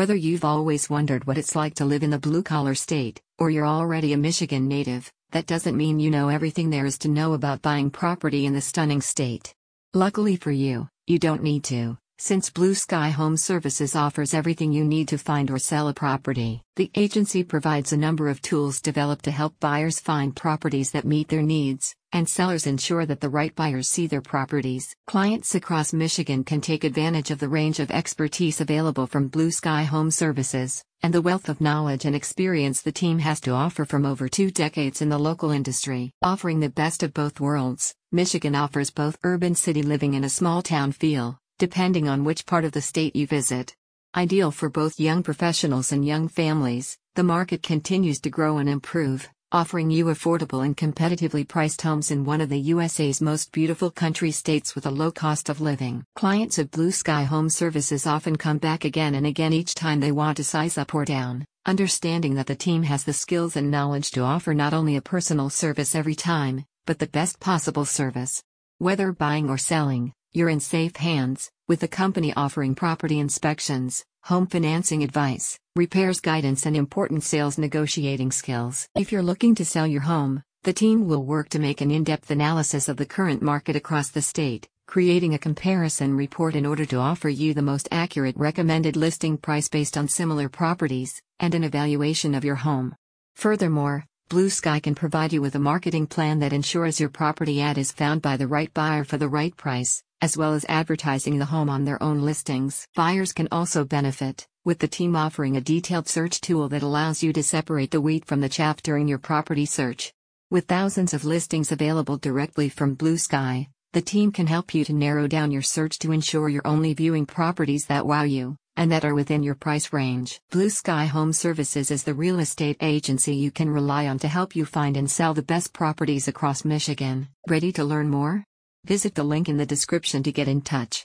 Whether you've always wondered what it's like to live in the blue collar state, or you're already a Michigan native, that doesn't mean you know everything there is to know about buying property in the stunning state. Luckily for you, you don't need to, since Blue Sky Home Services offers everything you need to find or sell a property. The agency provides a number of tools developed to help buyers find properties that meet their needs, and sellers ensure that the right buyers see their properties. Clients across Michigan can take advantage of the range of expertise available from Blue Sky Home Services, and the wealth of knowledge and experience the team has to offer from over two decades in the local industry. Offering the best of both worlds, Michigan offers both urban city living and a small town feel, depending on which part of the state you visit. Ideal for both young professionals and young families, the market continues to grow and improve offering you affordable and competitively priced homes in one of the USA's most beautiful country states with a low cost of living. Clients of Blue Sky Home Services often come back again and again each time they want to size up or down, understanding that the team has the skills and knowledge to offer not only a personal service every time, but the best possible service. Whether buying or selling, you're in safe hands, with the company offering property inspections, home financing advice, repairs guidance, and important sales negotiating skills. If you're looking to sell your home, the team will work to make an in depth analysis of the current market across the state, creating a comparison report in order to offer you the most accurate recommended listing price based on similar properties, and an evaluation of your home. Furthermore, Blue Sky can provide you with a marketing plan that ensures your property ad is found by the right buyer for the right price, as well as advertising the home on their own listings. Buyers can also benefit, with the team offering a detailed search tool that allows you to separate the wheat from the chaff during your property search. With thousands of listings available directly from Blue Sky, the team can help you to narrow down your search to ensure you're only viewing properties that wow you and that are within your price range. Blue Sky Home Services is the real estate agency you can rely on to help you find and sell the best properties across Michigan. Ready to learn more? Visit the link in the description to get in touch.